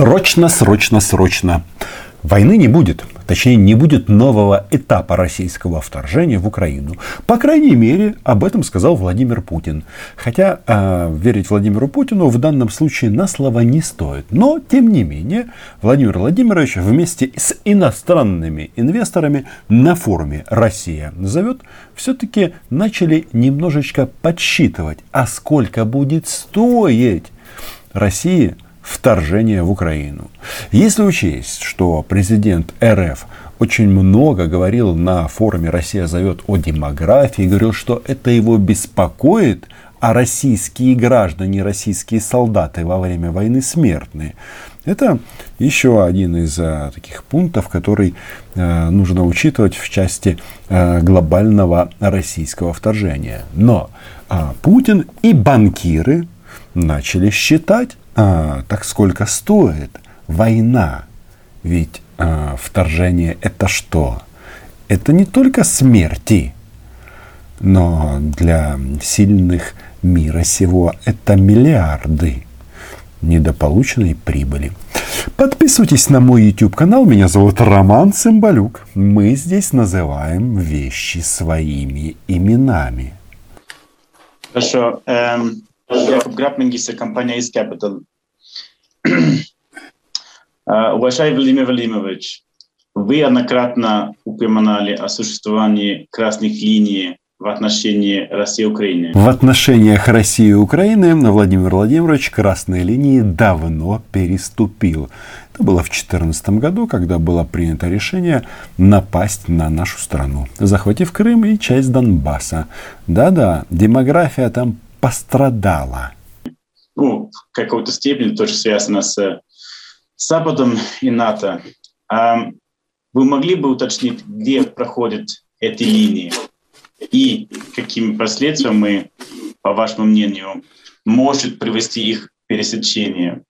Срочно, срочно, срочно. Войны не будет. Точнее, не будет нового этапа российского вторжения в Украину. По крайней мере, об этом сказал Владимир Путин. Хотя э, верить Владимиру Путину в данном случае на слово не стоит. Но, тем не менее, Владимир Владимирович вместе с иностранными инвесторами на форуме «Россия зовет» все-таки начали немножечко подсчитывать, а сколько будет стоить России – вторжения в Украину. Если учесть, что президент РФ очень много говорил на форуме «Россия зовет» о демографии, говорил, что это его беспокоит, а российские граждане, российские солдаты во время войны смертные. Это еще один из а, таких пунктов, который а, нужно учитывать в части а, глобального российского вторжения. Но а, Путин и банкиры начали считать, а, так сколько стоит война? Ведь а, вторжение это что? Это не только смерти, но для сильных мира сего это миллиарды недополученной прибыли. Подписывайтесь на мой YouTube канал. Меня зовут Роман Цымбалюк. Мы здесь называем вещи своими именами. Хорошо. Эм, Якоб Грабмингиса, компания East Capital. Уважаемый Владимир Владимирович, вы однократно упоминали о существовании красных линий в отношении России и Украины. В отношениях России и Украины Владимир Владимирович красные линии давно переступил. Это было в 2014 году, когда было принято решение напасть на нашу страну, захватив Крым и часть Донбасса. Да-да, демография там пострадала. Ну, в какой-то степени тоже связано с Западом и НАТО. А вы могли бы уточнить, где проходят эти линии и какими последствиями, по вашему мнению, может привести их пересечение?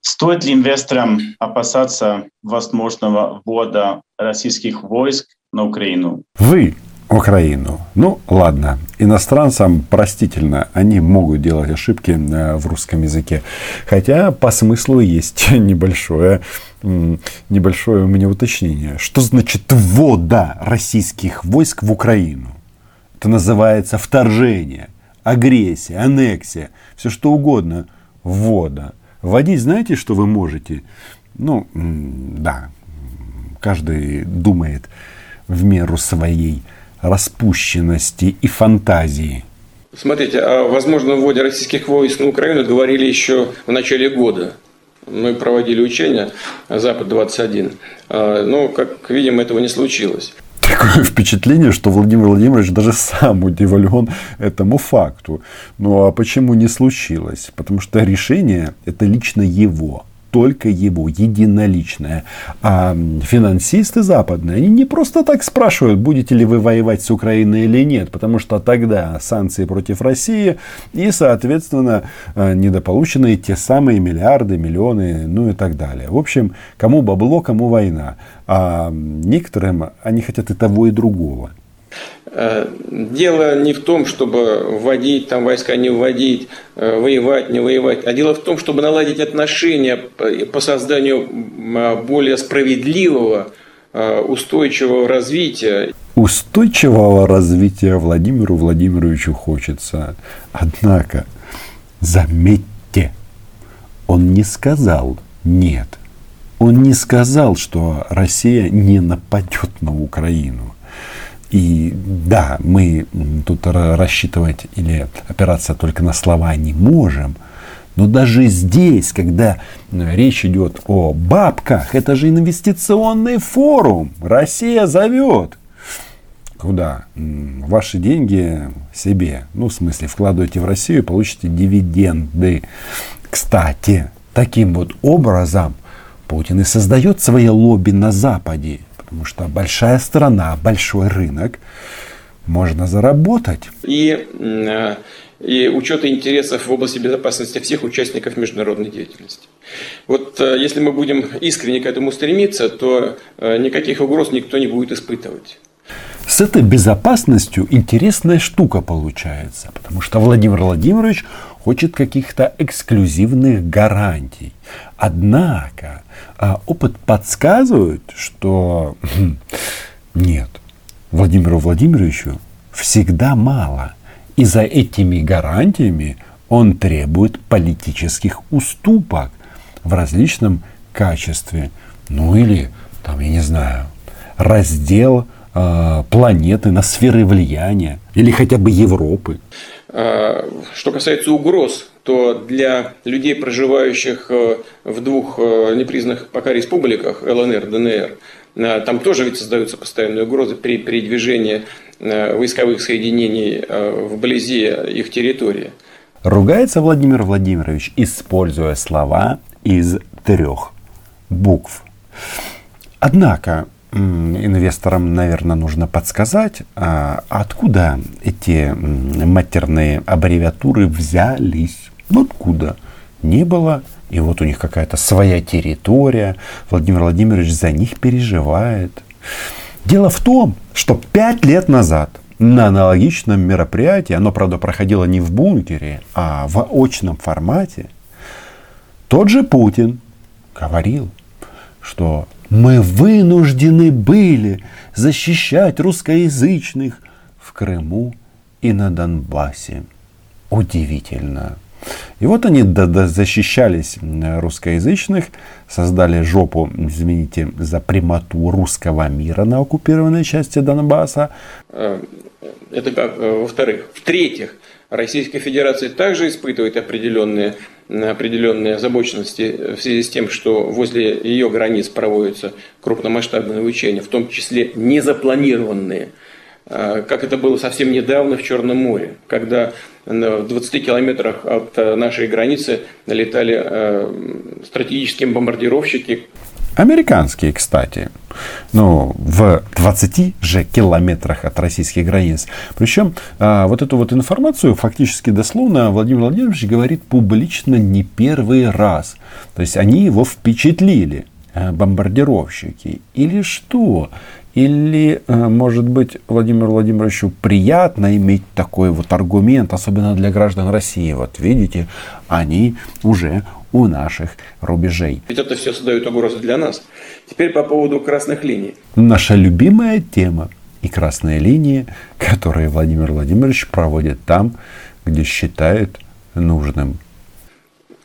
Стоит ли инвесторам опасаться возможного ввода российских войск на Украину? Вы Украину. Ну, ладно, иностранцам простительно, они могут делать ошибки э, в русском языке. Хотя по смыслу есть небольшое, небольшое у меня уточнение. Что значит ввода российских войск в Украину? Это называется вторжение, агрессия, аннексия, все что угодно. Ввода. Вводить знаете, что вы можете? Ну, да, каждый думает в меру своей распущенности и фантазии. Смотрите, о возможном вводе российских войск на Украину говорили еще в начале года. Мы проводили учения «Запад-21». А, но, как видим, этого не случилось. Такое впечатление, что Владимир Владимирович даже сам удивлен этому факту. Ну а почему не случилось? Потому что решение это лично его только его, единоличное. А финансисты западные, они не просто так спрашивают, будете ли вы воевать с Украиной или нет, потому что тогда санкции против России и, соответственно, э, недополученные те самые миллиарды, миллионы, ну и так далее. В общем, кому бабло, кому война. А некоторым они хотят и того, и другого. Э, дело не в том, чтобы вводить там войска, не вводить, э, воевать, не воевать, а дело в том, чтобы наладить отношения по созданию более справедливого, э, устойчивого развития. Устойчивого развития Владимиру Владимировичу хочется. Однако, заметьте, он не сказал «нет». Он не сказал, что Россия не нападет на Украину. И да, мы тут рассчитывать или опираться только на слова не можем. Но даже здесь, когда речь идет о бабках, это же инвестиционный форум. Россия зовет. Куда? Ваши деньги себе. Ну, в смысле, вкладываете в Россию, получите дивиденды. Кстати, таким вот образом Путин и создает свои лобби на Западе. Потому что большая страна, большой рынок, можно заработать. И, э, и учета интересов в области безопасности всех участников международной деятельности. Вот э, если мы будем искренне к этому стремиться, то э, никаких угроз никто не будет испытывать. С этой безопасностью интересная штука получается, потому что Владимир Владимирович хочет каких-то эксклюзивных гарантий. Однако а, опыт подсказывает, что хм, нет, Владимиру Владимировичу всегда мало. И за этими гарантиями он требует политических уступок в различном качестве. Ну или, там, я не знаю, раздел планеты на сферы влияния или хотя бы Европы. А, что касается угроз, то для людей, проживающих э, в двух э, непризнанных пока республиках, ЛНР, ДНР, э, там тоже ведь создаются постоянные угрозы при передвижении войсковых соединений вблизи их территории. Ругается Владимир Владимирович, используя слова из трех букв. Однако инвесторам, наверное, нужно подсказать, а откуда эти матерные аббревиатуры взялись. Ну, откуда? Не было. И вот у них какая-то своя территория. Владимир Владимирович за них переживает. Дело в том, что пять лет назад на аналогичном мероприятии, оно, правда, проходило не в бункере, а в очном формате, тот же Путин говорил, что мы вынуждены были защищать русскоязычных в Крыму и на Донбассе. Удивительно. И вот они защищались русскоязычных, создали жопу, извините, за примату русского мира на оккупированной части Донбасса. Э, это как, э, во-вторых. В-третьих, Российская Федерация также испытывает определенные определенные озабоченности в связи с тем, что возле ее границ проводятся крупномасштабные учения, в том числе незапланированные, а, как это было совсем недавно в Черном море, когда в 20 километрах от нашей границы летали а, стратегические бомбардировщики, Американские, кстати. Ну, в 20 же километрах от российских границ. Причем а, вот эту вот информацию фактически дословно Владимир Владимирович говорит публично не первый раз. То есть они его впечатлили, а, бомбардировщики. Или что? Или, а, может быть, Владимиру Владимировичу приятно иметь такой вот аргумент, особенно для граждан России. Вот видите, они уже у наших рубежей. Ведь это все создает угрозы для нас. Теперь по поводу красных линий. Наша любимая тема и красные линии, которые Владимир Владимирович проводит там, где считает нужным.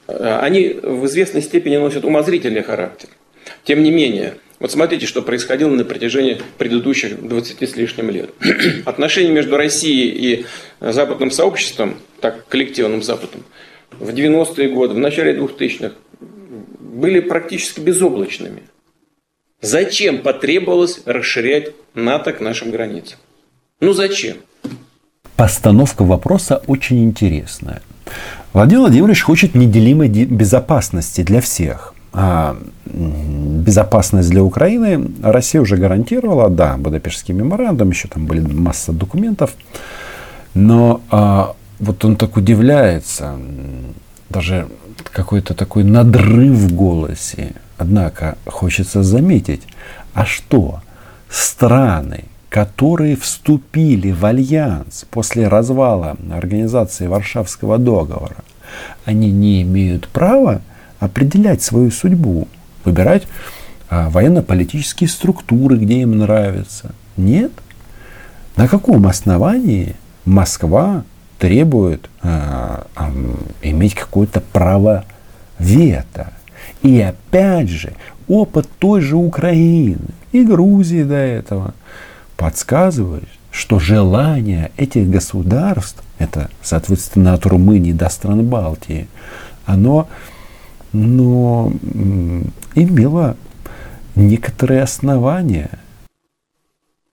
Они в известной степени носят умозрительный характер. Тем не менее, вот смотрите, что происходило на протяжении предыдущих 20 с лишним лет. Отношения между Россией и западным сообществом, так коллективным Западом, в 90-е годы, в начале 2000-х были практически безоблачными. Зачем потребовалось расширять НАТО к нашим границам? Ну зачем? Постановка вопроса очень интересная. Владимир Владимирович хочет неделимой безопасности для всех. А безопасность для Украины Россия уже гарантировала, да, Будапештский меморандум, еще там были масса документов. Но а, вот он так удивляется, даже какой-то такой надрыв в голосе. Однако хочется заметить, а что страны, которые вступили в альянс после развала организации Варшавского договора, они не имеют права определять свою судьбу, выбирать а, военно-политические структуры, где им нравится. Нет. На каком основании Москва требует э, э, иметь какое-то право вето. И опять же, опыт той же Украины и Грузии до этого подсказывает, что желание этих государств, это, соответственно, от Румынии до стран Балтии, оно но, имело некоторые основания –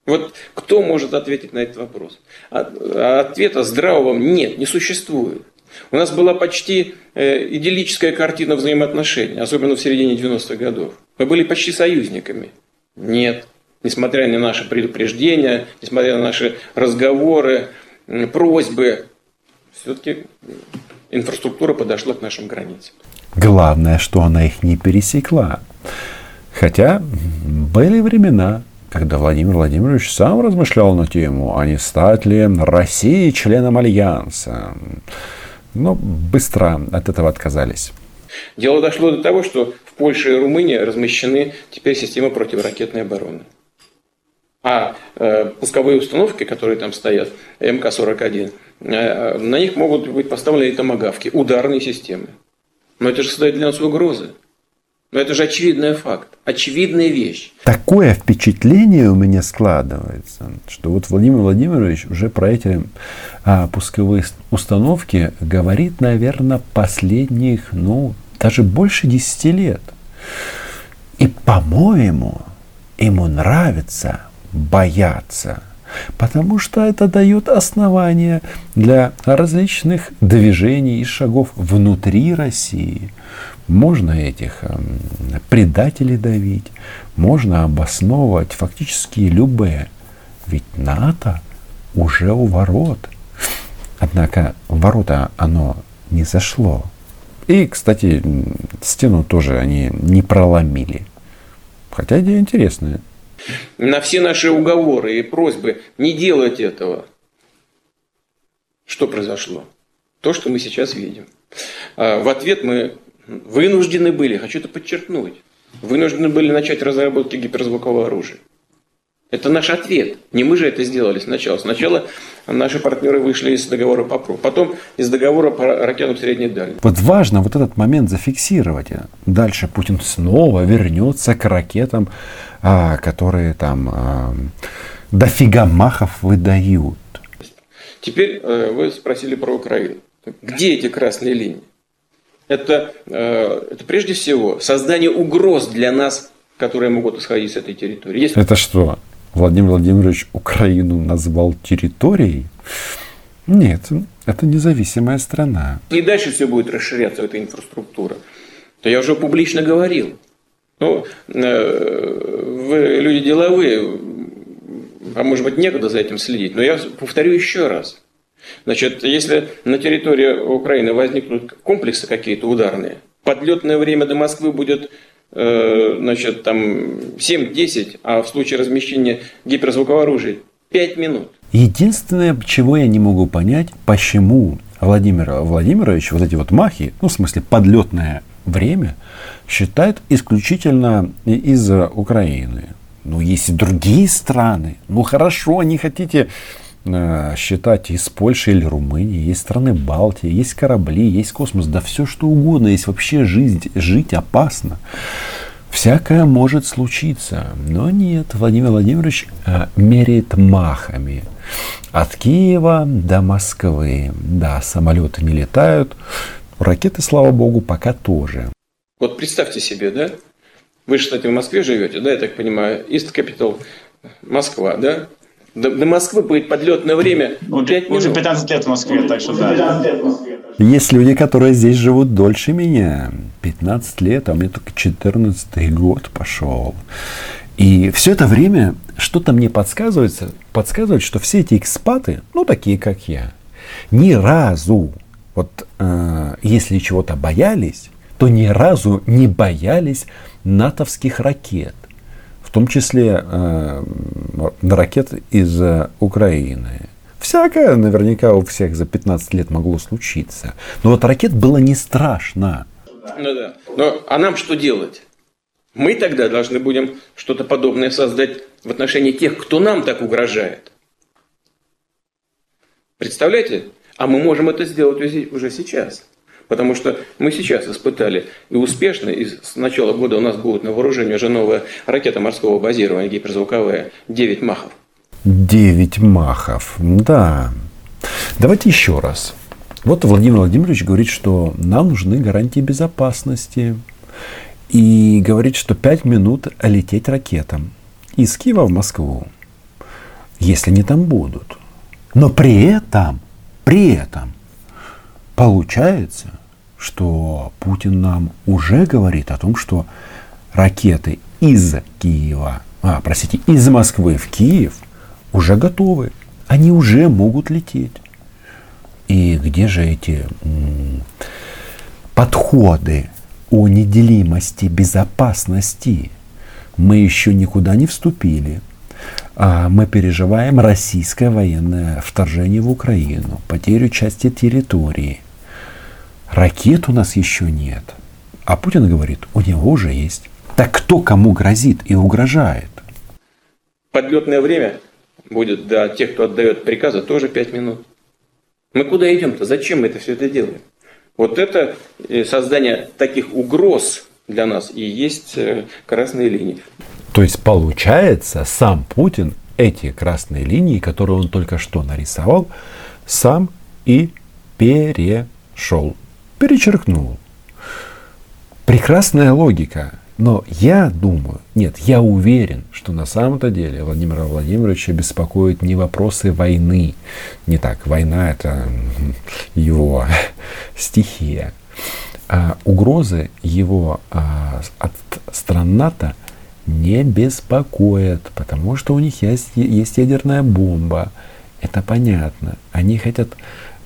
вот кто может ответить на этот вопрос? А, ответа здравого нет, не существует. У нас была почти э, идиллическая картина взаимоотношений, особенно в середине 90-х годов. Мы были почти союзниками. Нет. Несмотря на наши предупреждения, несмотря на наши разговоры, просьбы, все-таки инфраструктура подошла к нашим границам. Главное, что она их не пересекла. Хотя были времена, когда Владимир Владимирович сам размышлял на тему, а не стать ли России членом Альянса. Но быстро от этого отказались. Дело дошло до того, что в Польше и Румынии размещены теперь системы противоракетной обороны. А э, пусковые установки, которые там стоят, МК-41, э, на них могут быть поставлены и томогавки, ударные системы. Но это же создает для нас угрозы. Но это же очевидный факт, очевидная вещь. Такое впечатление у меня складывается, что вот Владимир Владимирович уже про эти а, пусковые установки говорит, наверное, последних, ну, даже больше 10 лет. И, по-моему, ему нравится бояться, потому что это дает основания для различных движений и шагов внутри России – можно этих эм, предателей давить, можно обосновывать фактически любые. Ведь НАТО уже у ворот. Однако ворота оно не зашло. И, кстати, стену тоже они не проломили. Хотя идея интересная. На все наши уговоры и просьбы не делать этого. Что произошло? То, что мы сейчас видим. А в ответ мы вынуждены были, хочу это подчеркнуть, вынуждены были начать разработки гиперзвукового оружия. Это наш ответ. Не мы же это сделали сначала. Сначала наши партнеры вышли из договора по ПРО, потом из договора по ракетам средней дальности. Вот важно вот этот момент зафиксировать. Дальше Путин снова вернется к ракетам, а, которые там а, дофига махов выдают. Теперь э, вы спросили про Украину. Где эти красные линии? это, э, это прежде всего создание угроз для нас, которые могут исходить с этой территории. Есть... Это что, Владимир Владимирович Украину назвал территорией? Нет, это независимая страна. И дальше все будет расширяться, эта инфраструктура. То я уже публично говорил. Ну, э, вы люди деловые, а может быть некогда за этим следить, но я повторю еще раз. Значит, если на территории Украины возникнут комплексы какие-то ударные, подлетное время до Москвы будет э, значит, там 7-10, а в случае размещения гиперзвукового оружия 5 минут. Единственное, чего я не могу понять, почему Владимир Владимирович вот эти вот махи, ну, в смысле, подлетное время, считает исключительно из Украины. Ну, есть и другие страны. Ну, хорошо, не хотите Э, считать из Польши или Румынии, есть страны Балтии, есть корабли, есть космос, да все что угодно, есть вообще жить, жить опасно. Всякое может случиться. Но нет, Владимир Владимирович э, меряет махами. От Киева до Москвы. Да, самолеты не летают. Ракеты, слава богу, пока тоже. Вот представьте себе, да? Вы же, кстати, в Москве живете, да, я так понимаю, East Capital, Москва, да? До, до Москвы будет подлетное время ну, 5 минут. Уже 15 лет в Москве, так что да. Есть люди, которые здесь живут дольше меня. 15 лет, а у меня только 14 год пошел. И все это время что-то мне подсказывается, подсказывает, что все эти экспаты, ну, такие как я, ни разу, вот если чего-то боялись, то ни разу не боялись натовских ракет том числе э, ракет из э, Украины. Всякое наверняка у всех за 15 лет могло случиться. Но вот ракет было не страшно. Ну да. Но, а нам что делать? Мы тогда должны будем что-то подобное создать в отношении тех, кто нам так угрожает. Представляете? А мы можем это сделать уже сейчас. Потому что мы сейчас испытали и успешно, и с начала года у нас будет на вооружении уже новая ракета морского базирования гиперзвуковая 9 махов. 9 махов, да. Давайте еще раз. Вот Владимир Владимирович говорит, что нам нужны гарантии безопасности. И говорит, что 5 минут лететь ракетам из Киева в Москву, если они там будут. Но при этом, при этом Получается, что Путин нам уже говорит о том, что ракеты из Киева, а, простите, из Москвы в Киев уже готовы. Они уже могут лететь. И где же эти подходы о неделимости безопасности? Мы еще никуда не вступили. А, мы переживаем российское военное вторжение в Украину, потерю части территории. Ракет у нас еще нет. А Путин говорит, у него уже есть. Так кто кому грозит и угрожает? Подлетное время будет для тех, кто отдает приказы, тоже 5 минут. Мы куда идем-то? Зачем мы это все это делаем? Вот это э, создание таких угроз для нас и есть э, красные линии. То есть получается, сам Путин эти красные линии, которые он только что нарисовал, сам и перешел, перечеркнул. Прекрасная логика. Но я думаю, нет, я уверен, что на самом-то деле Владимира Владимировича беспокоят не вопросы войны. Не так, война это его стихия. А угрозы его а, от стран НАТО не беспокоят, потому что у них есть, есть ядерная бомба. Это понятно. Они хотят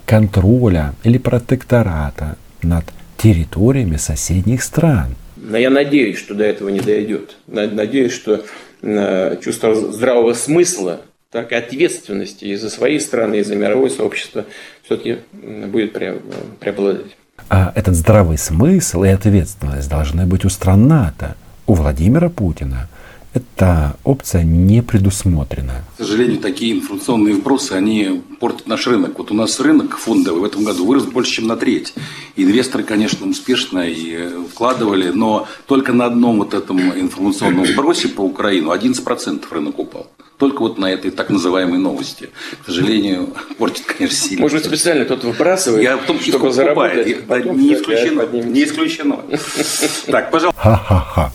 контроля или протектората над территориями соседних стран. Но я надеюсь, что до этого не дойдет. Надеюсь, что э, чувство здравого смысла, так и ответственности и за свои страны, и за мировое сообщество все-таки будет преобладать. А этот здравый смысл и ответственность должны быть у стран НАТО, у Владимира Путина – эта опция не предусмотрена. К сожалению, такие информационные вбросы, они портят наш рынок. Вот у нас рынок фондовый в этом году вырос больше, чем на треть. Инвесторы, конечно, успешно и э, вкладывали, но только на одном вот этом информационном вбросе по Украину 11% рынок упал. Только вот на этой так называемой новости. К сожалению, портит, конечно, сильно. Может, специально кто-то выбрасывает, Я в том числе чтобы заработать. Не исключено. Не исключено. Так, пожалуйста. Ха-ха-ха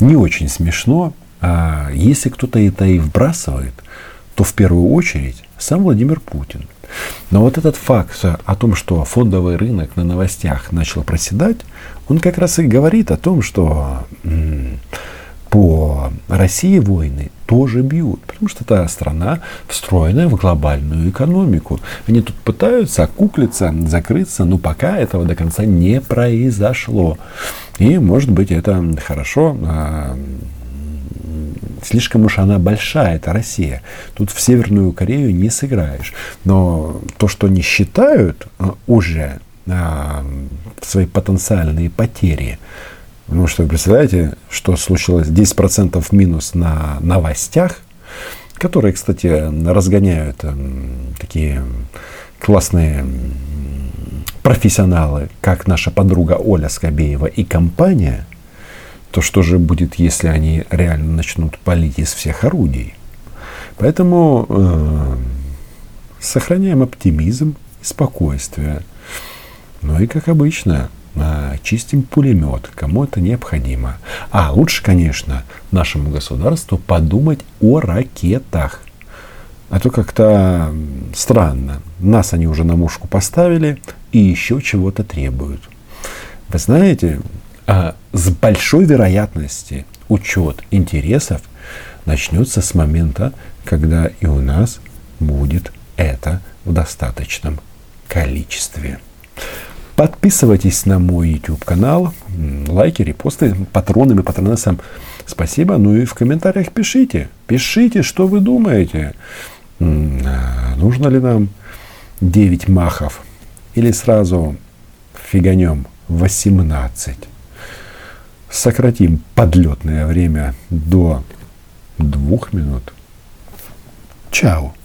не очень смешно. А если кто-то это и вбрасывает, то в первую очередь сам Владимир Путин. Но вот этот факт о том, что фондовый рынок на новостях начал проседать, он как раз и говорит о том, что по России войны тоже бьют, потому что это страна, встроенная в глобальную экономику. Они тут пытаются окуклиться, закрыться, но пока этого до конца не произошло. И, может быть, это хорошо. А, слишком уж она большая, это Россия. Тут в Северную Корею не сыграешь. Но то, что они считают а, уже а, свои потенциальные потери, Потому что, представляете, что случилось 10% минус на новостях, которые, кстати, разгоняют такие классные профессионалы, как наша подруга Оля Скобеева и компания, то что же будет, если они реально начнут палить из всех орудий? Поэтому э, сохраняем оптимизм и спокойствие. Ну и как обычно, чистим пулемет, кому это необходимо. А лучше, конечно, нашему государству подумать о ракетах. А то как-то странно. Нас они уже на мушку поставили и еще чего-то требуют. Вы знаете, а, с большой вероятностью учет интересов начнется с момента, когда и у нас будет это в достаточном количестве. Подписывайтесь на мой YouTube канал, лайки, репосты, патронам и патронессам спасибо. Ну и в комментариях пишите. Пишите, что вы думаете. А, нужно ли нам 9 махов? Или сразу фиганем 18? Сократим подлетное время до двух минут. Чао.